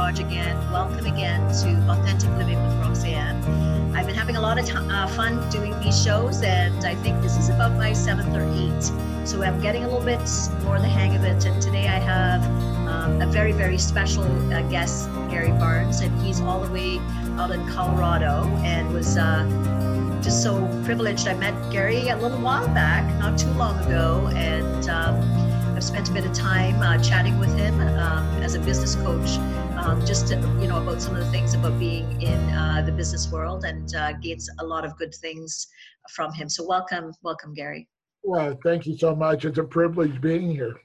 Again. Welcome again to Authentic Living with Roxanne. I've been having a lot of t- uh, fun doing these shows, and I think this is about my seventh or eighth. So I'm getting a little bit more the hang of it. And today I have um, a very, very special uh, guest, Gary Barnes, and he's all the way out in Colorado and was uh, just so privileged. I met Gary a little while back, not too long ago, and um, I've spent a bit of time uh, chatting with him um, as a business coach, um, just to, you know about some of the things about being in uh, the business world, and uh, gains a lot of good things from him. So welcome, welcome, Gary. Well, thank you so much. It's a privilege being here.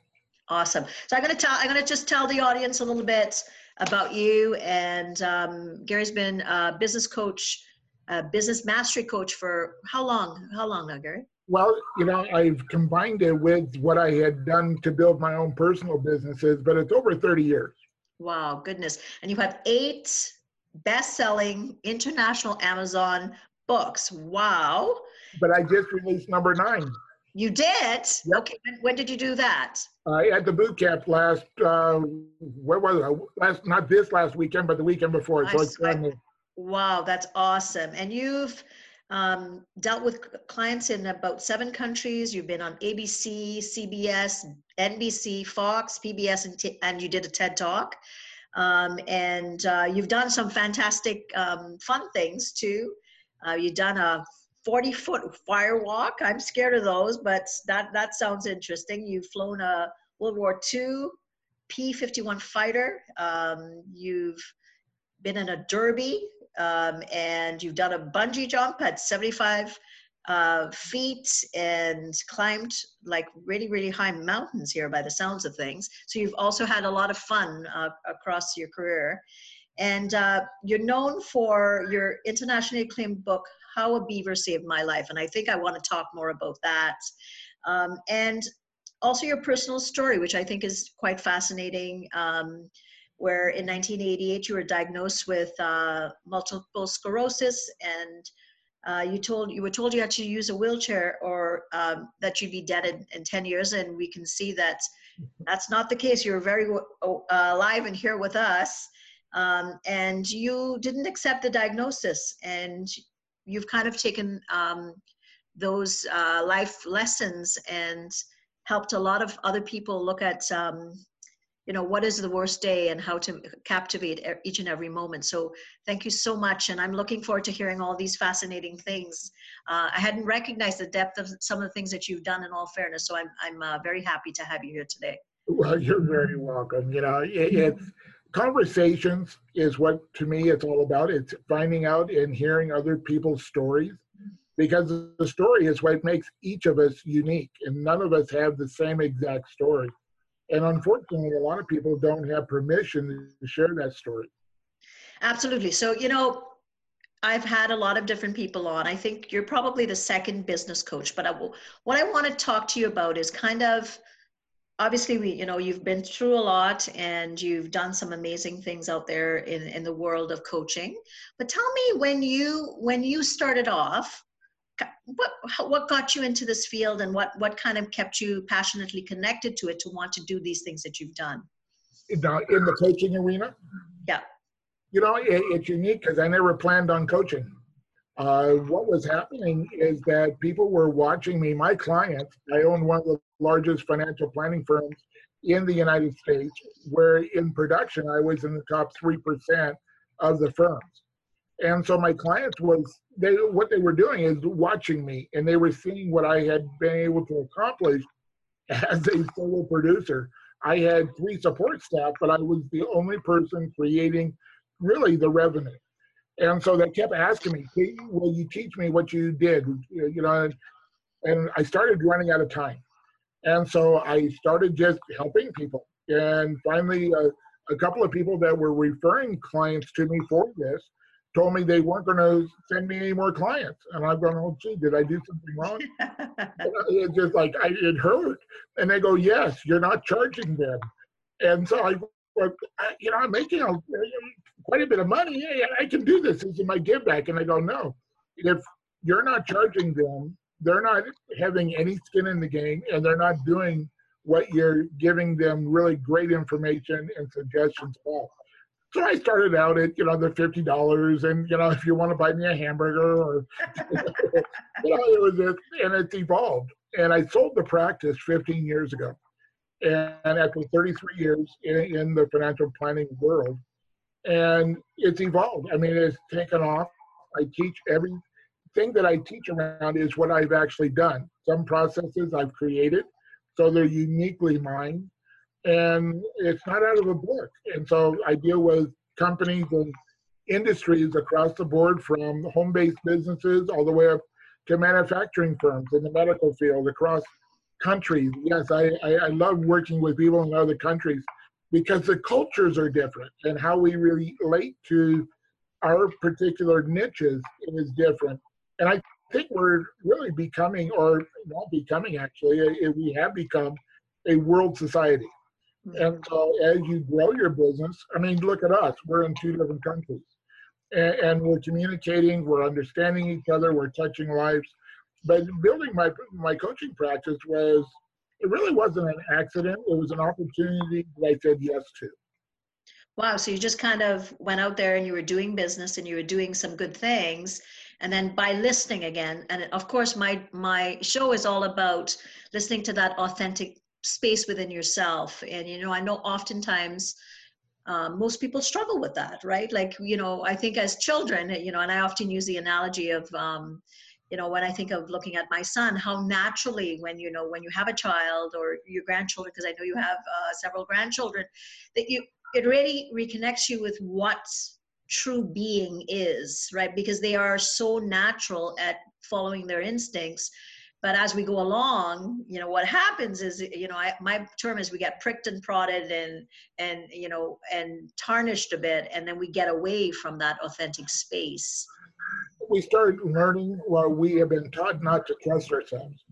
Awesome. So I'm going to tell. I'm going to just tell the audience a little bit about you. And um, Gary's been a business coach, a business mastery coach for how long? How long now, Gary? Well, you know, I've combined it with what I had done to build my own personal businesses, but it's over 30 years. Wow, goodness. And you have eight best selling international Amazon books. Wow. But I just released number nine. You did? Yep. Okay. When, when, did you do that? I uh, had the boot camp last, uh, what was it? Last, not this last weekend, but the weekend before. So it's wow, that's awesome. And you've um, dealt with clients in about seven countries. You've been on ABC, CBS, NBC, Fox, PBS, and, t- and you did a TED Talk. Um, and uh, you've done some fantastic um, fun things too. Uh, you've done a 40 foot firewalk. I'm scared of those, but that, that sounds interesting. You've flown a World War II P 51 fighter. Um, you've been in a derby um, and you've done a bungee jump at 75 uh, feet and climbed like really, really high mountains here by the sounds of things. So you've also had a lot of fun uh, across your career. And uh, you're known for your internationally acclaimed book, How a Beaver Saved My Life. And I think I want to talk more about that. Um, and also your personal story, which I think is quite fascinating. Um, where in 1988 you were diagnosed with uh, multiple sclerosis and uh, you told you were told you had to use a wheelchair or um, that you'd be dead in, in 10 years and we can see that that's not the case. You're very uh, alive and here with us um, and you didn't accept the diagnosis and you've kind of taken um, those uh, life lessons and helped a lot of other people look at um, you know what is the worst day and how to captivate each and every moment. So thank you so much and i'm looking forward to hearing all these fascinating things. Uh, i hadn't recognized the depth of some of the things that you've done in all fairness so i'm, I'm uh, very happy to have you here today. Well you're very welcome you know it, it's conversations is what to me it's all about. It's finding out and hearing other people's stories because the story is what makes each of us unique and none of us have the same exact story and unfortunately, a lot of people don't have permission to share that story. Absolutely. So, you know, I've had a lot of different people on. I think you're probably the second business coach, but I, will, what I want to talk to you about is kind of obviously we you know you've been through a lot and you've done some amazing things out there in in the world of coaching but tell me when you when you started off what what got you into this field and what what kind of kept you passionately connected to it to want to do these things that you've done? In the, in the coaching arena? Yeah. You know it, it's unique because i never planned on coaching. Uh, what was happening is that people were watching me my clients i own one of the largest financial planning firms in the united states where in production i was in the top 3% of the firms and so my clients was they what they were doing is watching me and they were seeing what I had been able to accomplish as a solo producer. I had three support staff, but I was the only person creating really the revenue. And so they kept asking me, "Will you teach me what you did?" You know, and I started running out of time, and so I started just helping people. And finally, uh, a couple of people that were referring clients to me for this told me they weren't going to send me any more clients. And I'm going, oh, gee, did I do something wrong? it's just like, I, it hurt. And they go, yes, you're not charging them. And so I, you know, I'm making a, quite a bit of money. I can do this. This is my give back. And I go, no, if you're not charging them, they're not having any skin in the game and they're not doing what you're giving them really great information and suggestions about. So I started out at, you know, the fifty dollars, and you know, if you want to buy me a hamburger, or you know, it was, it, and it's evolved. And I sold the practice 15 years ago, and, and after 33 years in, in the financial planning world, and it's evolved. I mean, it's taken off. I teach everything that I teach around is what I've actually done. Some processes I've created, so they're uniquely mine and it's not out of a book. And so I deal with companies and industries across the board from home-based businesses all the way up to manufacturing firms in the medical field across countries. Yes, I, I, I love working with people in other countries because the cultures are different and how we relate to our particular niches is different. And I think we're really becoming, or not becoming actually, we have become a world society. And so as you grow your business, I mean, look at us, we're in two different countries. And, and we're communicating, we're understanding each other, we're touching lives. But building my my coaching practice was it really wasn't an accident. It was an opportunity that I said yes to. Wow. So you just kind of went out there and you were doing business and you were doing some good things. And then by listening again, and of course my my show is all about listening to that authentic space within yourself. And you know i know oftentimes um, most people struggle with that right? Like you know i think as children you know and i often use the analogy of um, you know when i think of looking at my son how naturally when you know when you have a child or your grandchildren because i know you have uh, several grandchildren that you it really reconnects you with what true being is right? Because they are so natural at following their instincts but as we go along you know what happens is you know I, my term is we get pricked and prodded and and you know and tarnished a bit and then we get away from that authentic space. We start learning well we have been taught not to trust ourselves.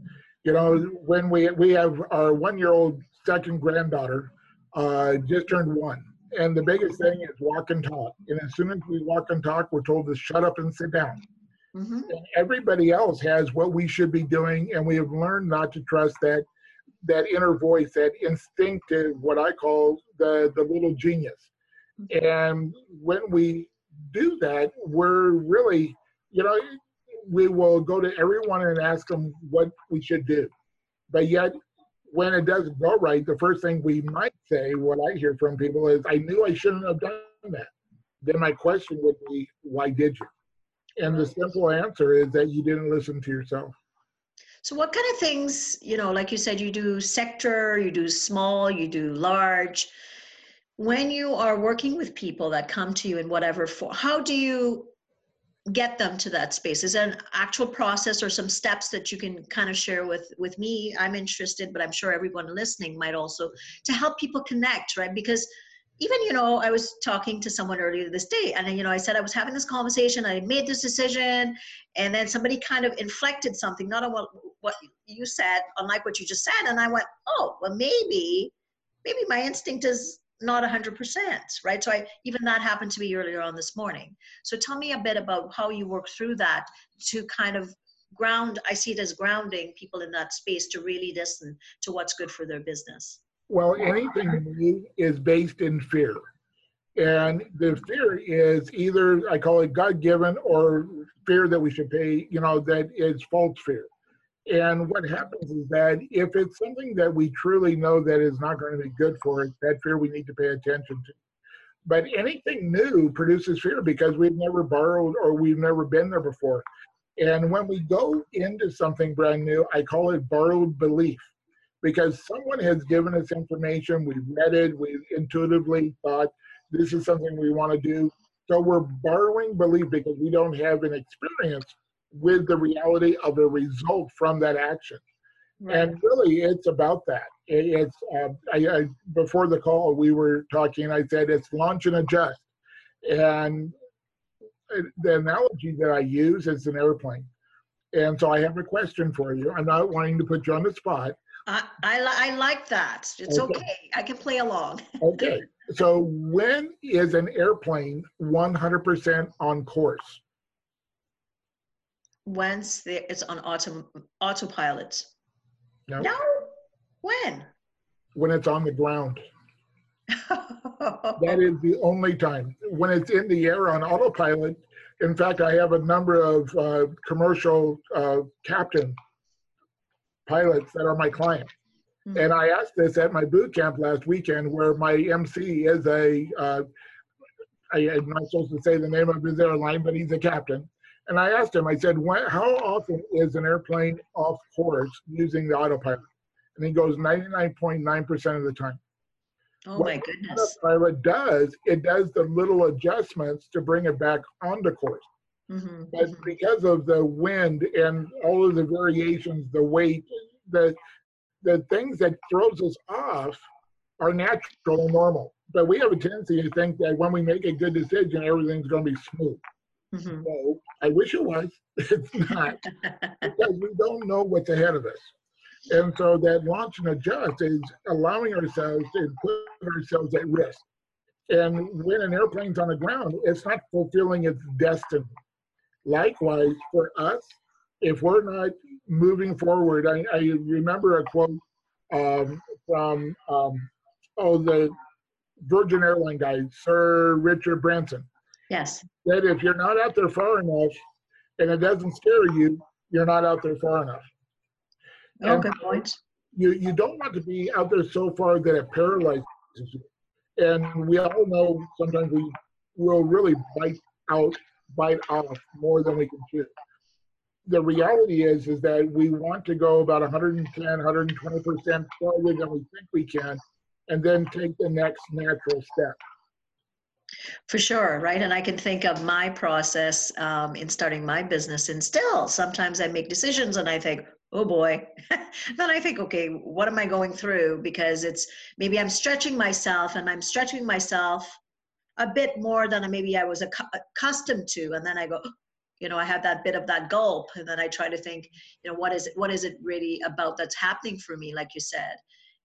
You know when we we have our one year old second granddaughter uh, just turned one. And the biggest thing is walk and talk. And as soon as we walk and talk we're told to shut up and sit down Mm-hmm. everybody else has what we should be doing, and we have learned not to trust that that inner voice, that instinctive, what I call the the little genius. Mm-hmm. And when we do that, we're really, you know, we will go to everyone and ask them what we should do. But yet, when it doesn't go right, the first thing we might say, what I hear from people is, I knew I shouldn't have done that. Then my question would be, why did you? And the simple answer is that you didn't listen to yourself. So, what kind of things, you know, like you said, you do sector, you do small, you do large. When you are working with people that come to you in whatever form, how do you get them to that space? Is an actual process or some steps that you can kind of share with with me? I'm interested, but I'm sure everyone listening might also to help people connect, right? Because even you know i was talking to someone earlier this day and you know i said i was having this conversation i made this decision and then somebody kind of inflected something not on what what you said unlike what you just said and i went oh well maybe maybe my instinct is not 100% right? So i even that happened to me earlier on this morning. So tell me a bit about how you work through that to kind of ground i see it as grounding people in that space to really listen to what's good for their business well, anything new is based in fear. And the fear is either, I call it God given, or fear that we should pay, you know, that is false fear. And what happens is that if it's something that we truly know that is not going to be good for us, that fear we need to pay attention to. But anything new produces fear because we've never borrowed or we've never been there before. And when we go into something brand new, I call it borrowed belief because someone has given us information, we've read it, we've intuitively thought this is something we want to do. So we're borrowing belief because we don't have an experience with the reality of a result from that action. Right. And really, it's about that. It's uh, I, I, before the call we were talking. I said it's launch and adjust, and the analogy that I use is an airplane. And so I have a question for you. I'm not wanting to put you on the spot, I, I, I like that. It's okay. okay. I can play along. okay. So when is an airplane 100% on course? Once it's on auto, autopilot. No. No? When? when it's on the ground. that is the only time. When it's in the air on autopilot, in fact, I have a number of uh, commercial uh, captain pilots that are my clients. Mm-hmm. And I asked this at my boot camp last weekend, where my MC is a uh, I, am not supposed to say the name of his airline, but he's a captain. And I asked him, I said, how often is an airplane off course using the autopilot? And he goes, 99.9% of the time. Oh what my goodness. Autopilot does, it does the little adjustments to bring it back on the course. Mm-hmm, but mm-hmm. because of the wind and all of the variations, the weight, the the things that throws us off are natural and normal. But we have a tendency to think that when we make a good decision, everything's going to be smooth. Mm-hmm. No, I wish it was. it's not because we don't know what's ahead of us. And so that launch and adjust is allowing ourselves to put ourselves at risk. And when an airplane's on the ground, it's not fulfilling its destiny. Likewise, for us, if we're not moving forward, I, I remember a quote um, from um, oh the Virgin Airline guy, Sir Richard Branson. Yes. That if you're not out there far enough and it doesn't scare you, you're not out there far enough. Oh, good point. You you don't want to be out there so far that it paralyzes you. And we all know sometimes we will really bite out, bite off more than we can chew. The reality is is that we want to go about 110, 120 percent farther than we think we can, and then take the next natural step. For sure, right? And I can think of my process um, in starting my business, and still sometimes I make decisions and I think, oh boy. then I think, okay, what am I going through? Because it's maybe I'm stretching myself and I'm stretching myself a bit more than maybe I was ac- accustomed to. And then I go, you know, I have that bit of that gulp. And then I try to think, you know, what is it, what is it really about that's happening for me? Like you said,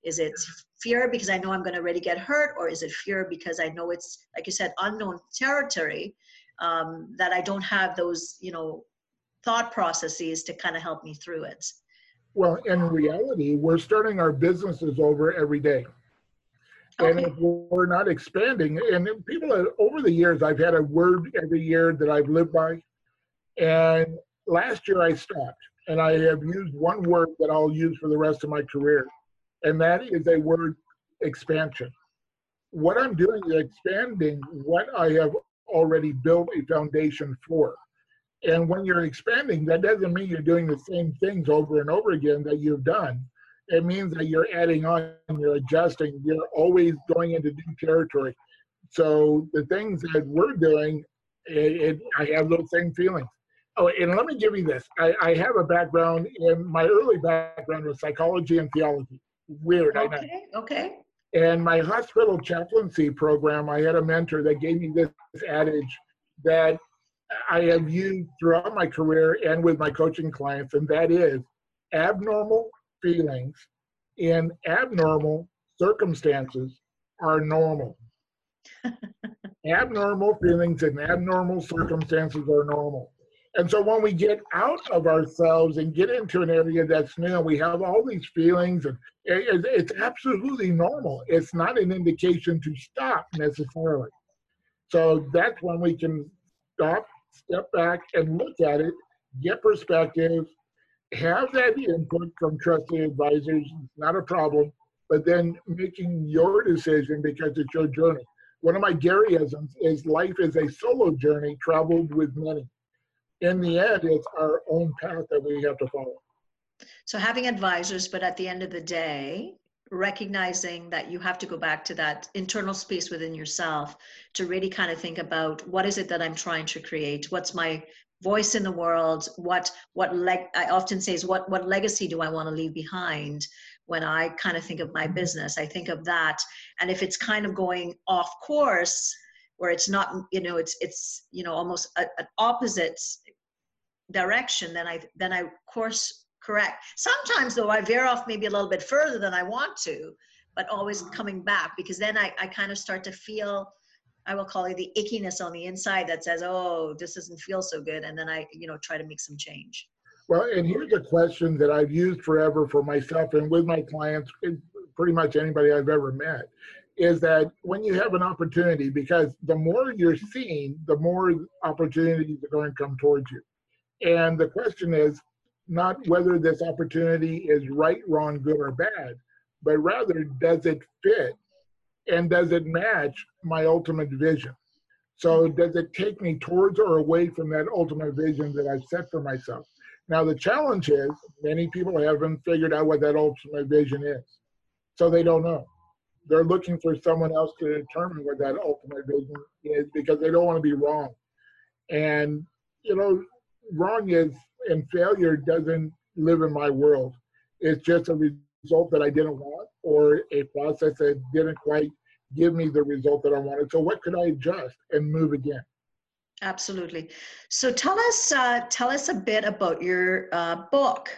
is it fear because I know I'm going to really get hurt? Or is it fear because I know it's, like you said, unknown territory um, that I don't have those, you know, thought processes to kind of help me through it? Well, in reality, we're starting our businesses over every day. Okay. And if we're not expanding, and people over the years, I've had a word every year that I've lived by. And last year I stopped, and I have used one word that I'll use for the rest of my career, and that is a word expansion. What I'm doing is expanding what I have already built a foundation for. And when you're expanding, that doesn't mean you're doing the same things over and over again that you've done. It means that you're adding on, you're adjusting, you're always going into new territory. So the things that we're doing, it, it, I have those same feelings. Oh, and let me give you this. I, I have a background in my early background was psychology and theology. Weird, okay, I know. Okay. And my hospital chaplaincy program, I had a mentor that gave me this adage that I have used throughout my career and with my coaching clients, and that is abnormal feelings in abnormal circumstances are normal. abnormal feelings in abnormal circumstances are normal. And so when we get out of ourselves and get into an area that's new, we have all these feelings, and it's absolutely normal. It's not an indication to stop necessarily. So that's when we can stop, step back and look at it, get perspective, have that input from trusted advisors, not a problem, but then making your decision because it's your journey. One of my Garyisms is life is a solo journey traveled with many. In the end, it's our own path that we have to follow. So having advisors, but at the end of the day, recognizing that you have to go back to that internal space within yourself to really kind of think about what is it that I'm trying to create? What's my voice in the world? What what leg I often say is what what legacy do I want to leave behind when I kind of think of my mm-hmm. business? I think of that. And if it's kind of going off course where it's not, you know, it's it's you know almost a, an opposite direction, then I then I course correct. Sometimes though, I veer off maybe a little bit further than I want to, but always mm-hmm. coming back because then I, I kind of start to feel, I will call it the ickiness on the inside that says, oh, this doesn't feel so good. And then I, you know, try to make some change. Well, and here's a question that I've used forever for myself and with my clients, pretty much anybody I've ever met, is that when you have an opportunity, because the more you're seeing, the more opportunities are going to come towards you. And the question is not whether this opportunity is right, wrong, good, or bad, but rather does it fit and does it match my ultimate vision? So mm-hmm. does it take me towards or away from that ultimate vision that I've set for myself? Now the challenge is many people haven't figured out what that ultimate vision is. So they don't know. They're looking for someone else to determine what that ultimate vision is because they don't want to be wrong. And you know, wrong is and failure doesn't live in my world. It's just a result that I didn't want or a process that didn't quite give me the result that I wanted. So what could I adjust and move again? Absolutely. So tell us, uh, tell us a bit about your uh, book,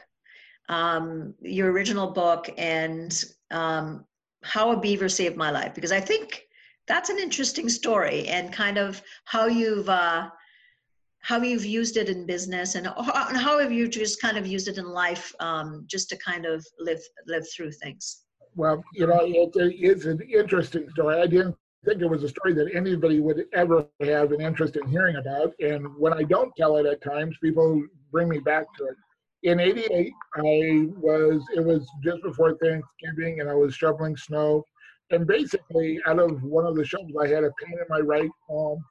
um, your original book, and um, how a beaver saved my life. Because I think that's an interesting story, and kind of how you've uh, how you've used it in business, and how have you just kind of used it in life, um, just to kind of live live through things. Well, you know, it, it is an interesting story. I didn't think it was a story that anybody would ever have an interest in hearing about. And when I don't tell it at times, people bring me back to it. In 88, I was, it was just before Thanksgiving, and I was shoveling snow. And basically, out of one of the shovels, I had a pain in my right arm.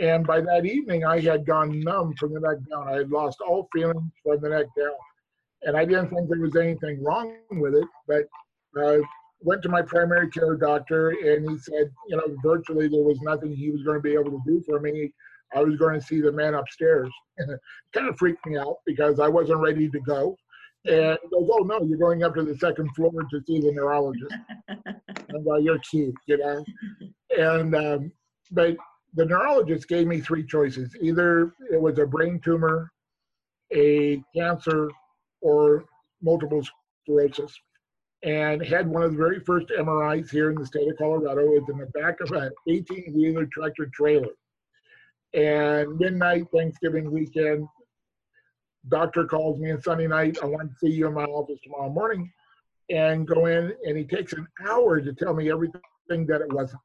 And by that evening, I had gone numb from the neck down. I had lost all feeling from the neck down. And I didn't think there was anything wrong with it, but uh, went to my primary care doctor and he said, you know, virtually there was nothing he was going to be able to do for me. I was going to see the man upstairs. And it kind of freaked me out because I wasn't ready to go. And he goes, oh no, you're going up to the second floor to see the neurologist. and uh, you're cute, you know. And um, but the neurologist gave me three choices: either it was a brain tumor, a cancer, or multiple sclerosis and had one of the very first MRIs here in the state of Colorado. It's in the back of an 18 wheeler tractor trailer. And midnight, Thanksgiving weekend, doctor calls me on Sunday night. I want to see you in my office tomorrow morning. And go in, and he takes an hour to tell me everything that it wasn't.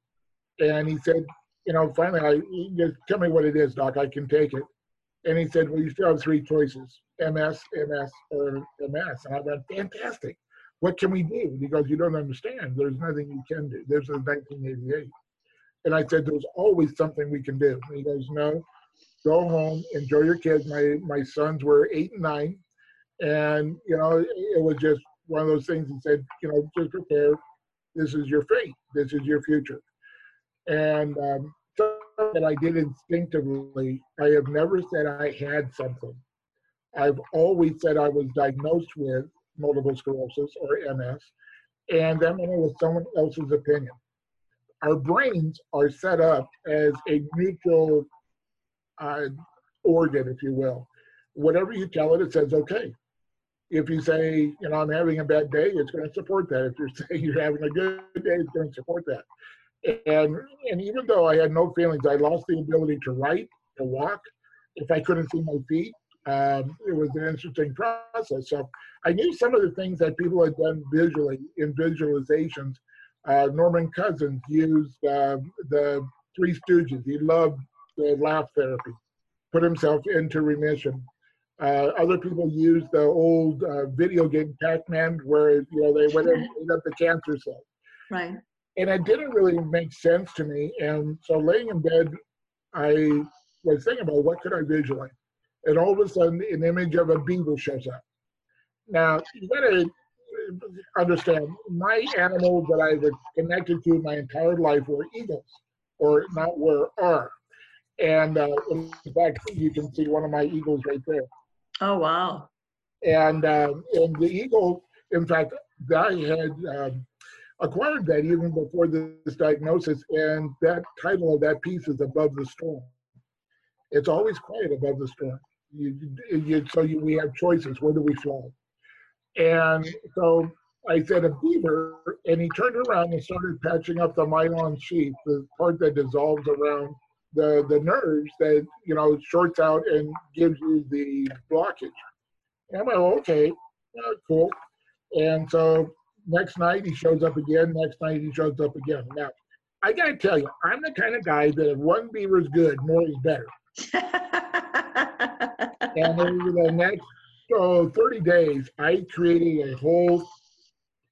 And he said, you know, finally, I just tell me what it is, doc. I can take it. And he said, well, you still have three choices: MS, MS, or MS. And I went, fantastic what can we do? He goes, you don't understand. There's nothing you can do. There's a 1988. And I said, there's always something we can do. And he goes, no, go home, enjoy your kids. My, my sons were eight and nine. And, you know, it was just one of those things he said, you know, just prepare. This is your fate. This is your future. And um, that I did instinctively, I have never said I had something. I've always said I was diagnosed with multiple sclerosis or MS, and when it was someone else's opinion. Our brains are set up as a neutral uh, organ, if you will. Whatever you tell it, it says okay. If you say, you know, I'm having a bad day, it's going to support that. If you're saying you're having a good day, it's going to support that. And and even though I had no feelings, I lost the ability to write, to walk. If I couldn't see my feet, um, it was an interesting process. So I knew some of the things that people had done visually in visualizations. Uh, Norman Cousins used uh, the Three Stooges. He loved the laugh therapy, put himself into remission. Uh, other people used the old uh, video game Pac-Man, where you know they went and ate up the cancer cell. Right. And it didn't really make sense to me. And so, laying in bed, I was thinking about what could I visualize and all of a sudden an image of a beaver shows up. Now, you gotta understand, my animals that I've connected to my entire life were eagles, or not were, are. And uh, in fact, you can see one of my eagles right there. Oh, wow. And, uh, and the eagle, in fact, I had um, acquired that even before this diagnosis, and that title of that piece is Above the Storm. It's always quiet above the storm. You, you, so you, we have choices. Where do we fly? And so I said a beaver, and he turned around and started patching up the myelin sheath, the part that dissolves around the the nerves that you know shorts out and gives you the blockage. And I'm like, oh, okay, uh, cool. And so next night he shows up again. Next night he shows up again. Now, I got to tell you, I'm the kind of guy that if one beaver is good, more is better. and over the next oh, 30 days, I created a whole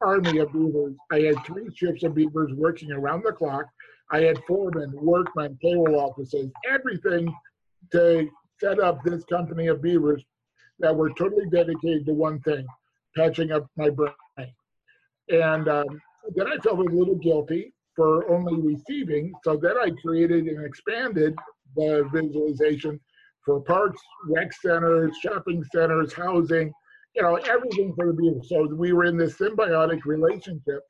army of beavers. I had three ships of beavers working around the clock. I had foremen, workmen, payroll offices, everything to set up this company of beavers that were totally dedicated to one thing, patching up my brain. And um, then I felt a little guilty for only receiving, so then I created and expanded the visualization for parks, rec centers, shopping centers, housing, you know, everything for the beaver. So we were in this symbiotic relationship.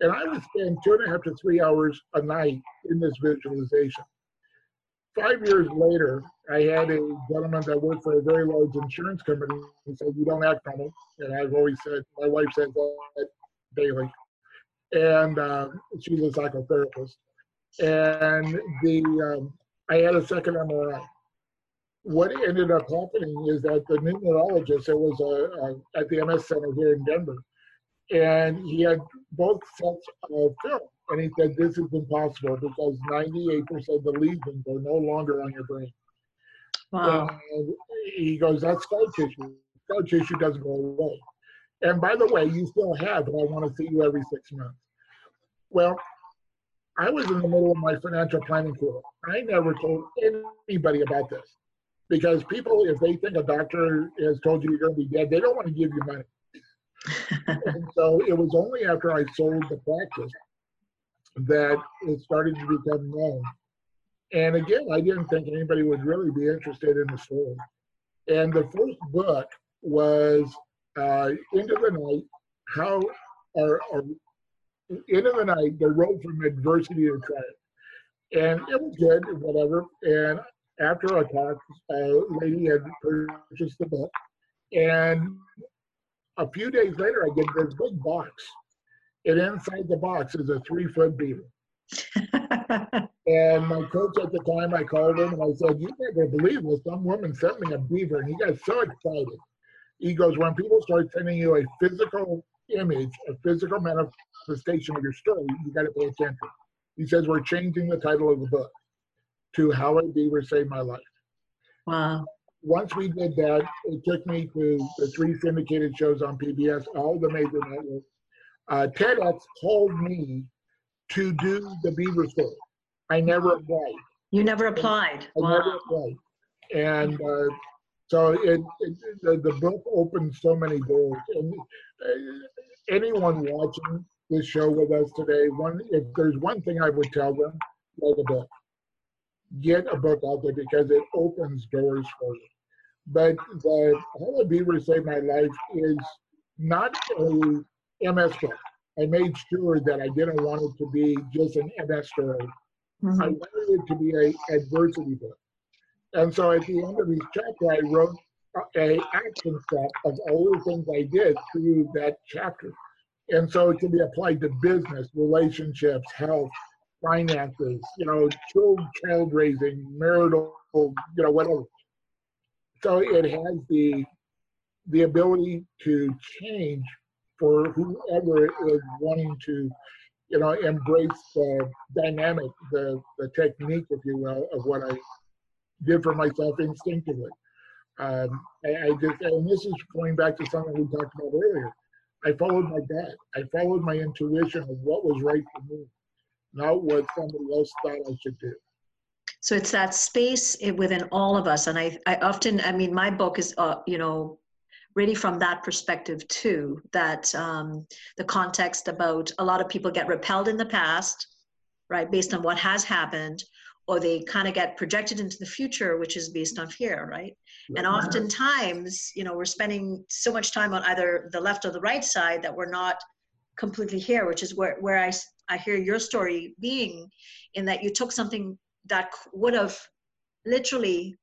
And I would spend two and a half to three hours a night in this visualization. Five years later, I had a gentleman that worked for a very large insurance company. He said, You don't act normal. And I've always said, My wife says that daily. And uh, she's a psychotherapist. And the um, I had a second MRI what ended up happening is that the new neurologist, that was a, a, at the MS Center here in Denver, and he had both sets of film. And he said, This is impossible because 98% of the lesions are no longer on your brain. Wow. And he goes, That's scar tissue. Scar tissue doesn't go away. And by the way, you still have, but I want to see you every six months. Well, I was in the middle of my financial planning tour. I never told anybody about this because people, if they think a doctor has told you you're going to be dead, they don't want to give you money. and so it was only after I sold the practice that it started to become known. And again, I didn't think anybody would really be interested in the story. And the first book was uh, Into the Night, how, or, or Into the Night, the road from adversity to triumph. And it was good, whatever. And after talk, a uh, lady had purchased the book, and a few days later, I get this big box, and inside the box is a three-foot beaver. and my coach at the time, I called him and I said, "You never believe this? Some woman sent me a beaver," and he got so excited. He goes, "When people start sending you a physical image, a physical manifestation of your story, you got to pay attention." He says, "We're changing the title of the book." To How a Beaver Saved My Life. Wow. Once we did that, it took me to the three syndicated shows on PBS, all the major networks. Uh, TEDx called me to do the Beaver story. I never applied. You never applied. I wow. never applied. And uh, so it, it, the, the book opened so many doors. And uh, anyone watching this show with us today, one if there's one thing I would tell them, write a book get a book out there because it opens doors for you. But the How a Beaver Saved My Life is not a MS book. I made sure that I didn't want it to be just an MS story. Mm-hmm. I wanted it to be a adversity book. And so at the end of each chapter, I wrote a action set of all the things I did through that chapter. And so it can be applied to business, relationships, health, finances, you know, child, child raising, marital, you know, whatever. So it has the the ability to change for whoever is wanting to, you know, embrace the dynamic, the the technique, if you will, of what I did for myself instinctively. Um, I, I just, and this is going back to something we talked about earlier. I followed my gut. I followed my intuition of what was right for me not what somebody else thought I should do. So it's that space within all of us, and I, I often, I mean, my book is, uh, you know, really from that perspective too. That um, the context about a lot of people get repelled in the past, right, based on what has happened, or they kind of get projected into the future, which is based on fear, right? And oftentimes, you know, we're spending so much time on either the left or the right side that we're not completely here, which is where, where I I hear your story being in that you took something that would have literally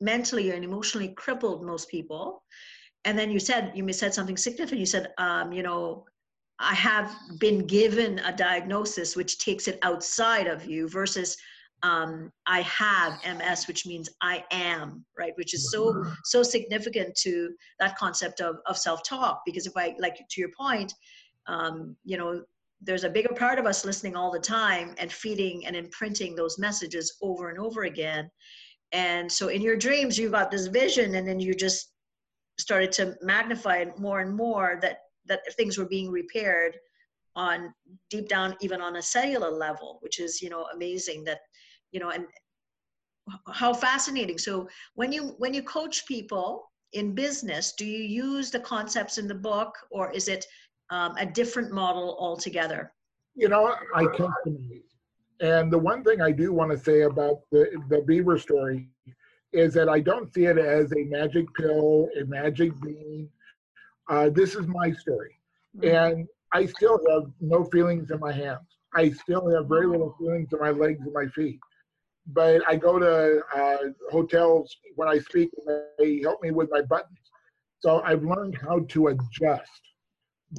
mentally and emotionally crippled most people. And then you said you said something significant. You said um, you know i have been given a diagnosis which takes it outside of you versus um, i have ms which means i am right? Which is so so significant to that concept of, of self-talk. Because if i like to your point um, you know, there's a bigger part of us listening all the time and feeding and imprinting those messages over and over again. And so in your dreams, you got this vision, and then you just started to magnify it more and more that that things were being repaired on deep down, even on a cellular level, which is you know amazing that you know and how fascinating. So when you when you coach people in business, do you use the concepts in the book, or is it um, a different model altogether? You know, I customize. And the one thing I do want to say about the, the beaver story is that I don't see it as a magic pill, a magic bean. Uh, this is my story. Mm-hmm. And I still have no feelings in my hands. I still have very little feelings in my legs and my feet. But I go to uh, hotels when I speak, and they help me with my buttons. So I've learned how to adjust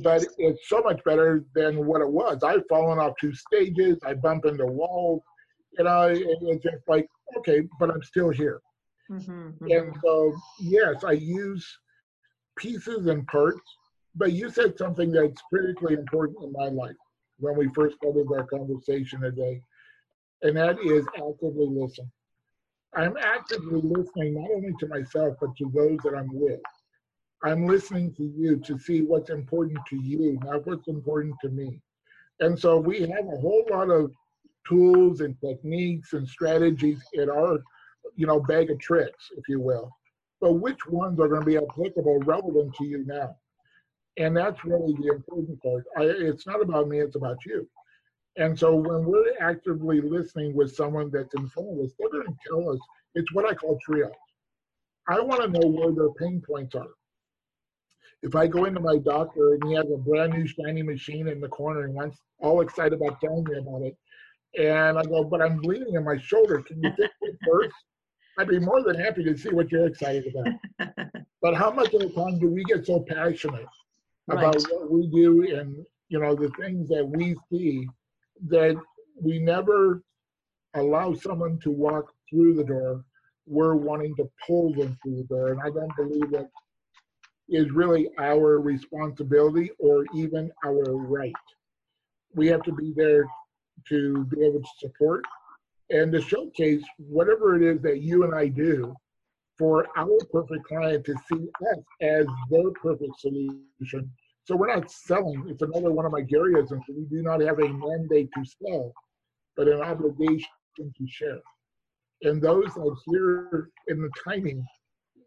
but it's so much better than what it was. I've fallen off two stages. I bump into walls. You know, it's just like, okay, but I'm still here. Mm-hmm, mm-hmm. And so, yes, I use pieces and parts, but you said something that's critically important in my life when we first started our conversation today, and that is actively listen. I'm actively listening not only to myself, but to those that I'm with. I'm listening to you to see what's important to you, not what's important to me. And so we have a whole lot of tools and techniques and strategies in our, you know, bag of tricks, if you will. But which ones are going to be applicable, relevant to you now? And that's really the important part. I, it's not about me, it's about you. And so when we're actively listening with someone that's in front of us, they're going to tell us, it's what I call triage. I want to know where their pain points are if I go into my doctor and he has a brand new shiny machine in the corner and wants all excited about telling me about it, and I go, but I'm bleeding in my shoulder. Can you fix it first? I'd be more than happy to see what you're excited about. but how much of the time do we get so passionate about right. what we do and you know the things that we see that we never allow someone to walk through the door. We're wanting to pull them through the door, and I don't believe that is really our responsibility or even our right. We have to be there to be able to support and to showcase whatever it is that you and I do for our perfect client to see us as their perfect solution. So we're not selling. It's another one of my Garyisms. We do not have a mandate to sell, but an obligation to share. And those that hear in the timing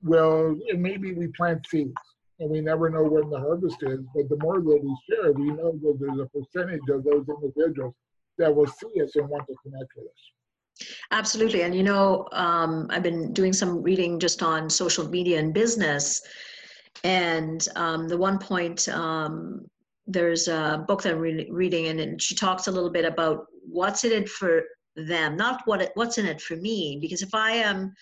will, and maybe we plant seeds and we never know when the harvest is. But the more that we share, we know that there's a percentage of those individuals that will see us and want to connect with us. Absolutely. And you know, um, I've been doing some reading just on social media and business. And um, the one point, um, there's a book that I'm re- reading, and, and she talks a little bit about what's in it for them, not what it, what's in it for me. Because if I am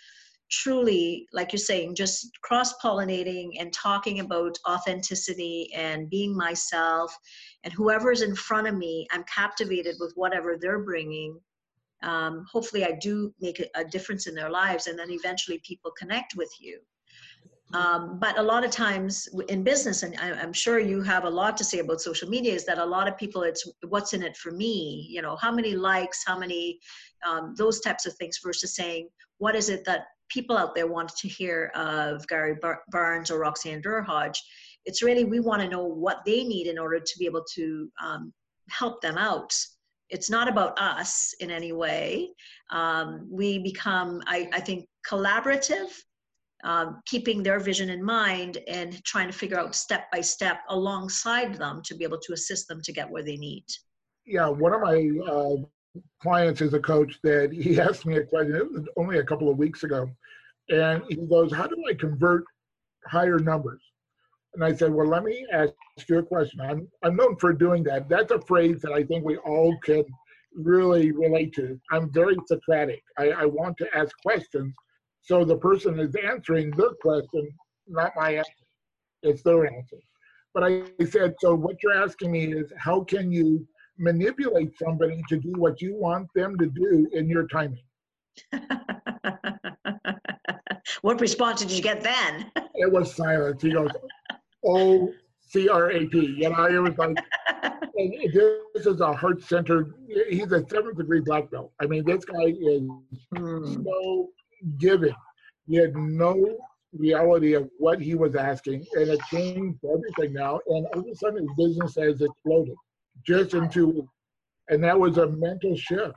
truly, like you're saying, just cross pollinating and talking about authenticity and being myself, and whoever's in front of me, I'm captivated with whatever they're bringing. Um, hopefully, I do make a, difference in their lives, and then eventually people connect with you. Um, but a lot of times in business, and I, I'm sure you have a lot to say about social media, is that a lot of people, it's what's in it for me. You know, how many likes, how many, um, those types of things, versus saying, what is it that people out there want to hear of Gary Bar- Barnes or Roxanne Derhodge. It's really we want to know what they need in order to be able to um, help them out. It's not about us in any way. Um, we become, I, I think, collaborative, um, keeping their vision in mind and trying to figure out step by step alongside them to be able to assist them to get where they need. Yeah, one of my uh, clients is a coach that he asked me a question. It was only a couple of weeks ago, and he goes, "How do I convert higher numbers?" And I said, "Well, let me ask you a question. I'm I'm known for doing that. That's a phrase that I think we all can really relate to. I'm very Socratic. I, I want to ask questions, so the person is answering their question, not my answer. It's their answer." But I said, "So what you're asking me is, how can you?" Manipulate somebody to do what you want them to do in your timing. what response did you get then? it was silence. He goes, "Oh, C R A P." You know, it was like, this is a heart centered. He's a seventh degree black belt. I mean, this guy is mm. so giving. He had no reality of what he was asking, and it changed everything now. And all of a sudden, his business has exploded just in two weeks. And that was a mental shift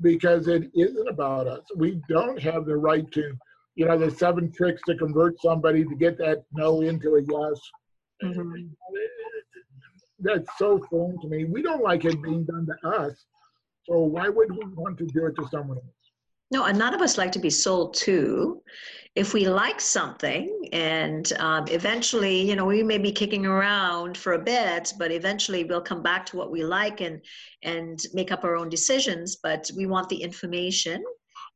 because it isn't about us. We don't have the right to, you know, the seven tricks to convert somebody to get that no into a yes. Mm-hmm. That's so foreign to me. We don't like it being done to us. So why would we want to do it to someone else? No, and none of us like to be sold to. If we like something, and um, eventually, you know, we may be kicking around for a bit, but eventually we'll come back to what we like and and make up our own decisions. But we want the information,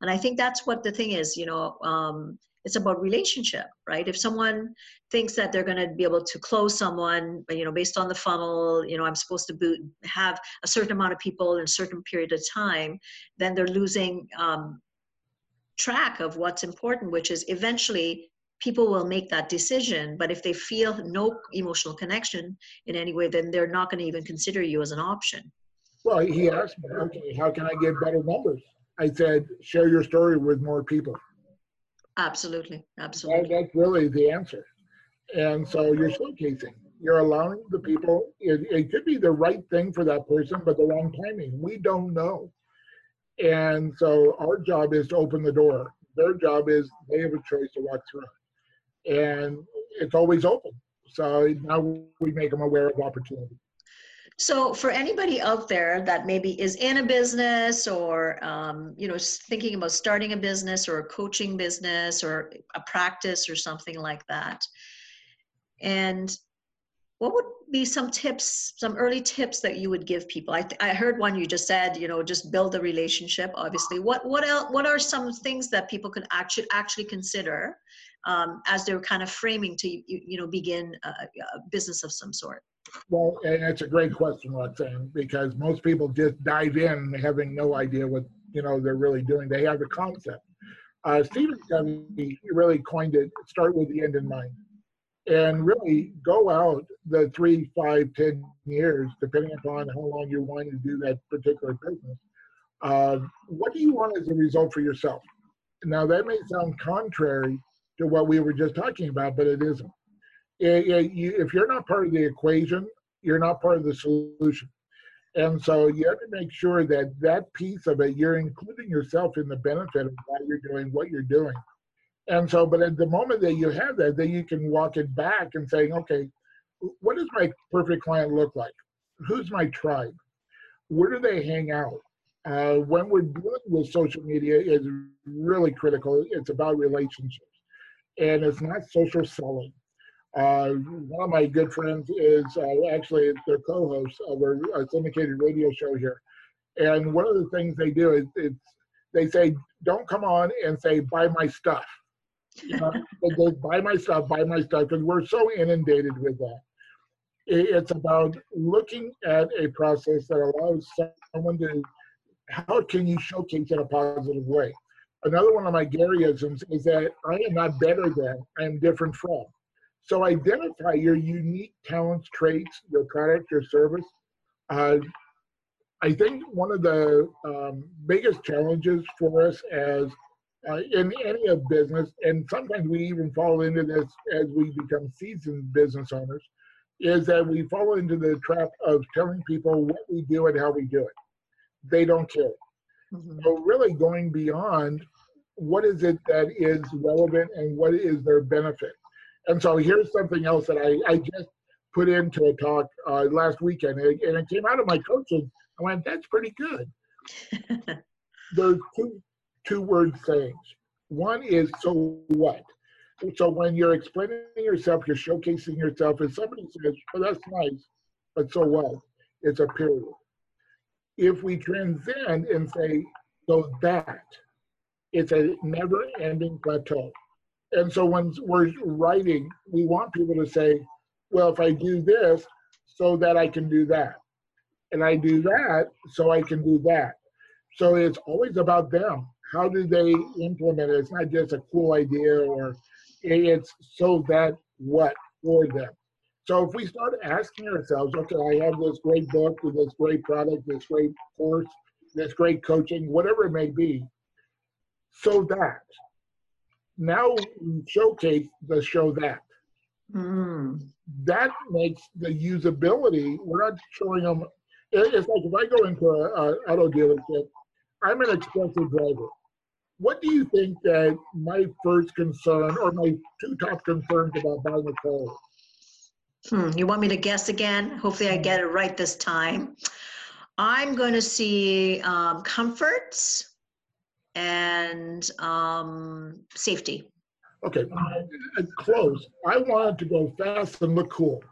and I think that's what the thing is. You know, um, it's about relationship, right? If someone thinks that they're going to be able to close someone, you know, based on the funnel, you know, I'm supposed to boot, have a certain amount of people in a certain period of time, then they're losing um, track of what's important, which is eventually people will make that decision. But if they feel no emotional connection in any way, then they're not going to even consider you as an option. Well, he asked me, okay, how can I get better numbers? I said, share your story with more people. Absolutely, absolutely. That, that's really the answer. And so you're showcasing. You're allowing the people. It, it could be the right thing for that person, but the wrong timing. We don't know. And so our job is to open the door. Their job is they have a choice to walk through. And it's always open. So now we make them aware of opportunity. So for anybody out there that maybe is in a business or um, you know thinking about starting a business or a coaching business or a practice or something like that, and what would be some tips some early tips that you would give people? I, th- I heard one you just said you know just build a relationship obviously. What what else what are some things that people could actually actually consider um, as they're kind of framing to you, you know begin a, a business of some sort? Well and it's a great question roxanne because most people just dive in having no idea what you know they're really doing. They have a concept. Uh, stephen really coined it start with the end in mind and really go out the three, five, ten years, depending upon how long you're wanting to do that particular business. Uh, what do you want as a result for yourself? Now, that may sound contrary to what we were just talking about, but it isn't. It, it, you, if you're not part of the equation, you're not part of the solution. And so you have to make sure that that piece of it, you're including yourself in the benefit of why you're doing what you're doing. And so, but at the moment that you have that, then you can walk it back and saying, okay, what does my perfect client look like? Who's my tribe? Where do they hang out? Uh, when we're dealing with social media is really critical. It's about relationships, and it's not social selling. Uh, one of my good friends is uh, actually their co-host of a syndicated radio show here, and one of the things they do is it's they say don't come on and say buy my stuff uh, they buy my stuff, buy my stuff, because we're so inundated with that. It's about looking at a process that allows someone to, how can you showcase in a positive way? Another one of my Garyisms is that I am not better than, I am different from. So identify your unique talents, traits, your product, your service. Uh, I think one of the um, biggest challenges for us as uh, in any of business, and sometimes we even fall into this as we become seasoned business owners, is that we fall into the trap of telling people what we do and how we do it. They don't care. Mm-hmm. So really going beyond what is it that is relevant and what is their benefit. And so here's something else that I, I just put into a talk uh, last weekend, and it, and it came out of my coaching. I went, that's pretty good. There's two two word sayings. One is so what? So when you're explaining yourself, you're showcasing yourself, and somebody says, "Oh, that's nice," but so what? It's a period. If we transcend and say, "So that," it's a never-ending plateau. And so when we're writing, we want people to say, "Well, if I do this, so that I can do that, and I do that, so I can do that." So it's always about them how do they implement it? It's not just a cool idea or it's so that what for them. So if we start asking ourselves, okay, I have this great book, this great product, this great course, this great coaching, whatever it may be, so that now we showcase the show that. Mm. That makes the usability, we're not showing them, it's like if I go into a, a auto dealership, I'm an expensive driver. What do you think that my first concern or my two top concerns about buying a car? Hmm, you want me to guess again? Hopefully I get it right this time. I'm going to see um, comfort and um, safety. Okay, uh, close. I wanted to go fast and look cool.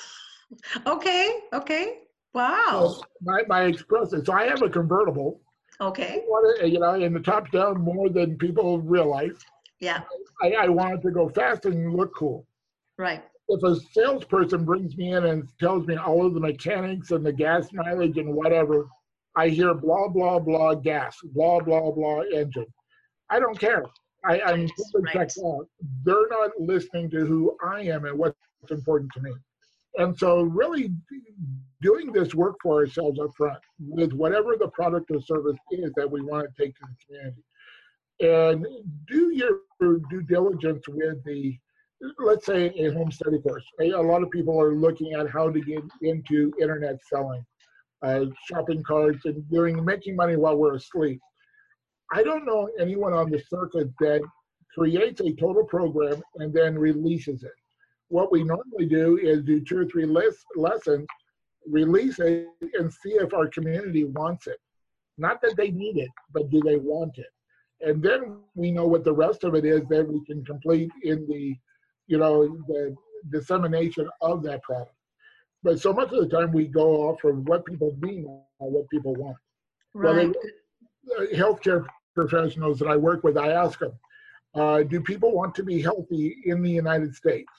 okay, okay. Wow. So My, my express, so I have a convertible. Okay. wanted, you know, in the top down more than people realize. Yeah, I, I wanted to go fast and look cool. right. If a salesperson brings me in and tells me all of the mechanics and the gas mileage and whatever, I hear blah, blah, blah gas, blah, blah, blah engine. I don't care. I, I'm Right, right. checked out. They're not listening to who I am and what's important to me. And so, really doing this work for ourselves up front with whatever the product or service is that we want to take to the community. And do your due diligence with the, let's say, a home study course. A, lot of people are looking at how to get into internet selling, uh, shopping carts, and doing making money while we're asleep. I don't know anyone on the circuit that creates a total program and then releases it. What we normally do is do two or three les- lessons, release it, and see if our community wants it. Not that they need it, but do they want it? And then we know what the rest of it is that we can complete in the, you know, the dissemination of that product. But so much of the time we go off from what people need or what people want Well, Right. uh, healthcare professionals that I work with, I ask them, uh, do people want to be healthy in the United States?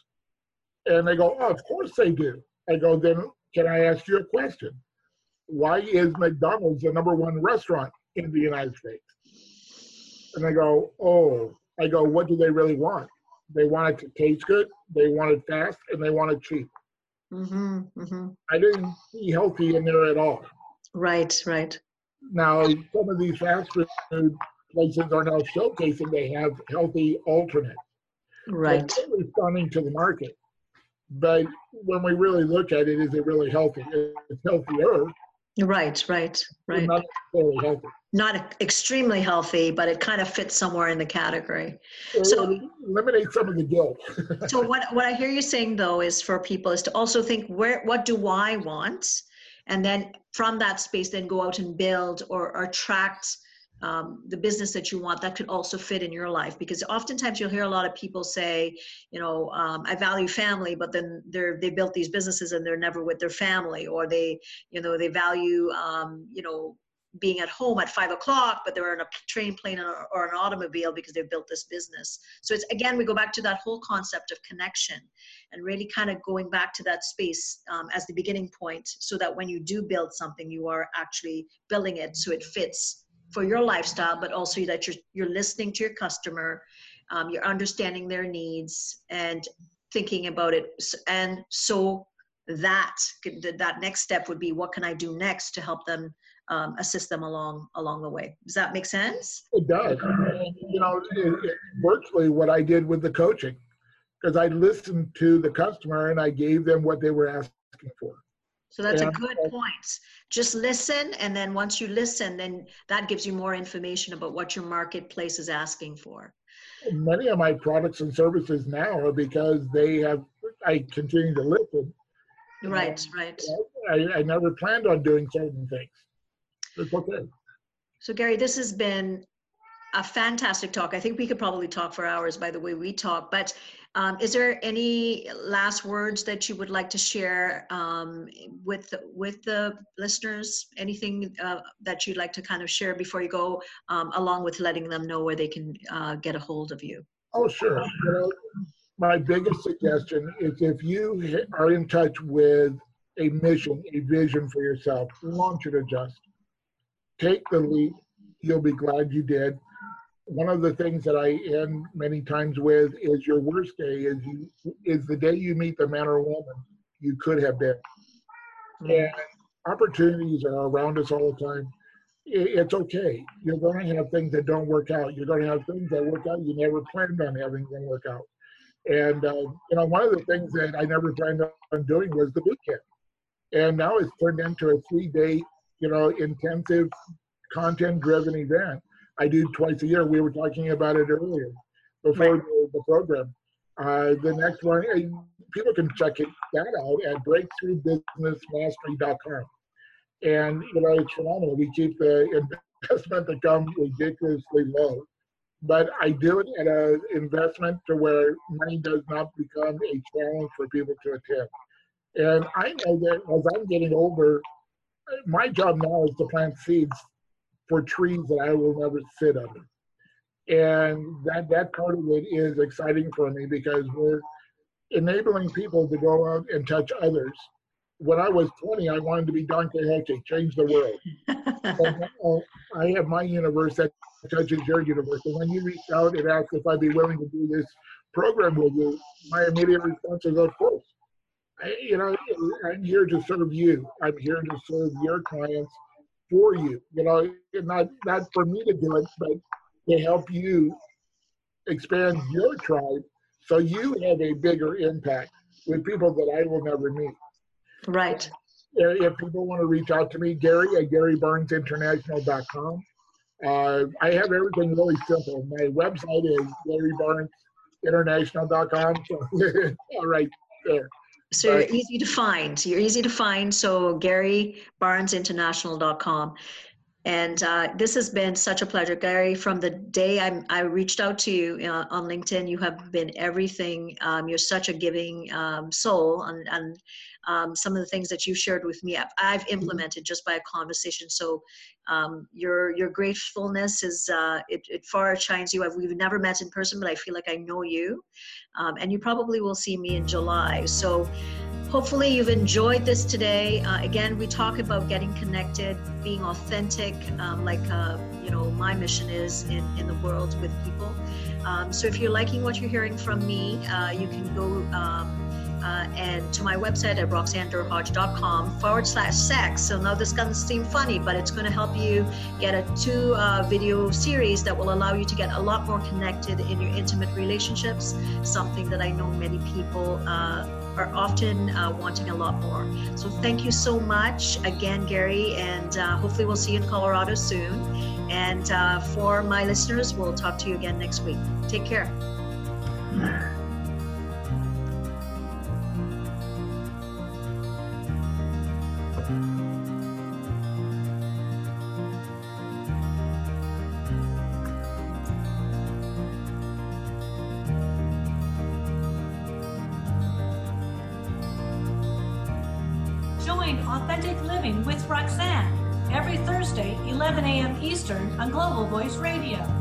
And they go, oh, of course they do. I go, then can I ask you a question? Why is McDonald's the number one restaurant in the United States? And they go, oh, I go, what do they really want? They want it to taste good, they want it fast, and they want it cheap. Mm-hmm, mm-hmm. I didn't see healthy in there at all. Right, right. Now, some of these fast food places are now showcasing they have healthy alternates. Right. So they're responding to the market. But when we really look at it, is it really healthy? It's healthier, Right, right, right. not necessarily healthy. Not extremely healthy, but it kind of fits somewhere in the category. So So- it eliminates some of the guilt. So what, what I hear you saying though is for people is to also think where, what do I want? And then from that space, then go out and build or, or attract um, the business that you want that could also fit in your life. Because oftentimes you'll hear a lot of people say, you know, um, I value family, but then they're, they built these businesses and they're never with their family or they, you know, they value, um, you know, being at home at five o'clock, but they're in a train, plane, or, or an automobile because they've built this business. So it's again, we go back to that whole concept of connection and really kind of going back to that space um, as the beginning point so that when you do build something, you are actually building it so it fits for your lifestyle, but also that you're, you're listening to your customer, um, you're understanding their needs and thinking about it. And so that that next step would be what can I do next to help them um, assist them along along the way. Does that make sense? It does. You know, it, it, virtually what I did with the coaching, because I listened to the customer and I gave them what they were asking for. So that's a good point. Just listen, and then once you listen, then that gives you more information about what your marketplace is asking for. many of my products and services now are because they have i continue to listen Right, right. I, I never planned on doing certain things it's okay So Gary, this has been a fantastic talk. I think we could probably talk for hours by the way we talk, but um, is there any last words that you would like to share um, with, with the listeners? Anything uh, that you'd like to kind of share before you go, um, along with letting them know where they can uh, get a hold of you? oh sure you know, my biggest suggestion is if you are in touch with a mission a vision for yourself launch it or just take the leap you'll be glad you did one of the things that I end many times with is your worst day is you is the day you meet the man or woman you could have been. And opportunities are around us all the time. It's okay. You're going to have things that don't work out. You're going to have things that work out you never planned on having them work out. And uh, you know, one of the things that I never planned on doing was the boot camp, and now it's turned into a three-day, you know, intensive, content-driven event. I do twice a year. We were talking about it earlier before Right. the, the program. Uh, the next one, people can check it, that out at breakthroughbusinessmastery.com. And you know, it's phenomenal. We keep the investment to come ridiculously low but I do it at an investment to where money does not become a challenge for people to attend. And I know that as I'm getting older, my job now is to plant seeds for trees that I will never sit under. And that, that part of it is exciting for me because we're enabling people to go out and touch others. When I was 20, I wanted to be Don Quixote, change the world. Now uh, I have my universe that touches your universe. And when you reach out and ask if I'd be willing to do this program with you, my immediate response is, of course. I, you know, I'm here to serve you. I'm here to serve your clients for you. You know, not not for me to do it, but to help you expand your tribe so you have a bigger impact with people that I will never meet. right. If people want to reach out to me, Gary at GaryBarnesInternational.com. Uh, I have everything really simple. My website is GaryBarnesInternational.com. So, all right there. So you're easy to find. You're easy to find. So GaryBarnesInternational.com. And uh, this has been such a pleasure, Gary. From the day I, I reached out to you uh, on LinkedIn, you have been everything. Um, you're such a giving um, soul, and, and um, some of the things that you shared with me, I've, I've implemented just by a conversation. So um, your your gratefulness is uh, it, it far shines you. I've, we've never met in person, but I feel like I know you, um, and you probably will see me in July. So hopefully you've enjoyed this today uh, again we talk about getting connected being authentic um, like uh, you know my mission is in, in the world with people um, so if you're liking what you're hearing from me uh, you can go um, to my website at roxannederhodge.com forward slash sex. So now this to seem funny, but it's going to help you get a two uh, video series that will allow you to get a lot more connected in your intimate relationships, something that I know many people uh, are often uh, wanting a lot more. So thank you so much again, Gary, and uh, hopefully we'll see you in Colorado soon. And uh, for my listeners, we'll talk to you again next week. Take care. Global Voice Radio.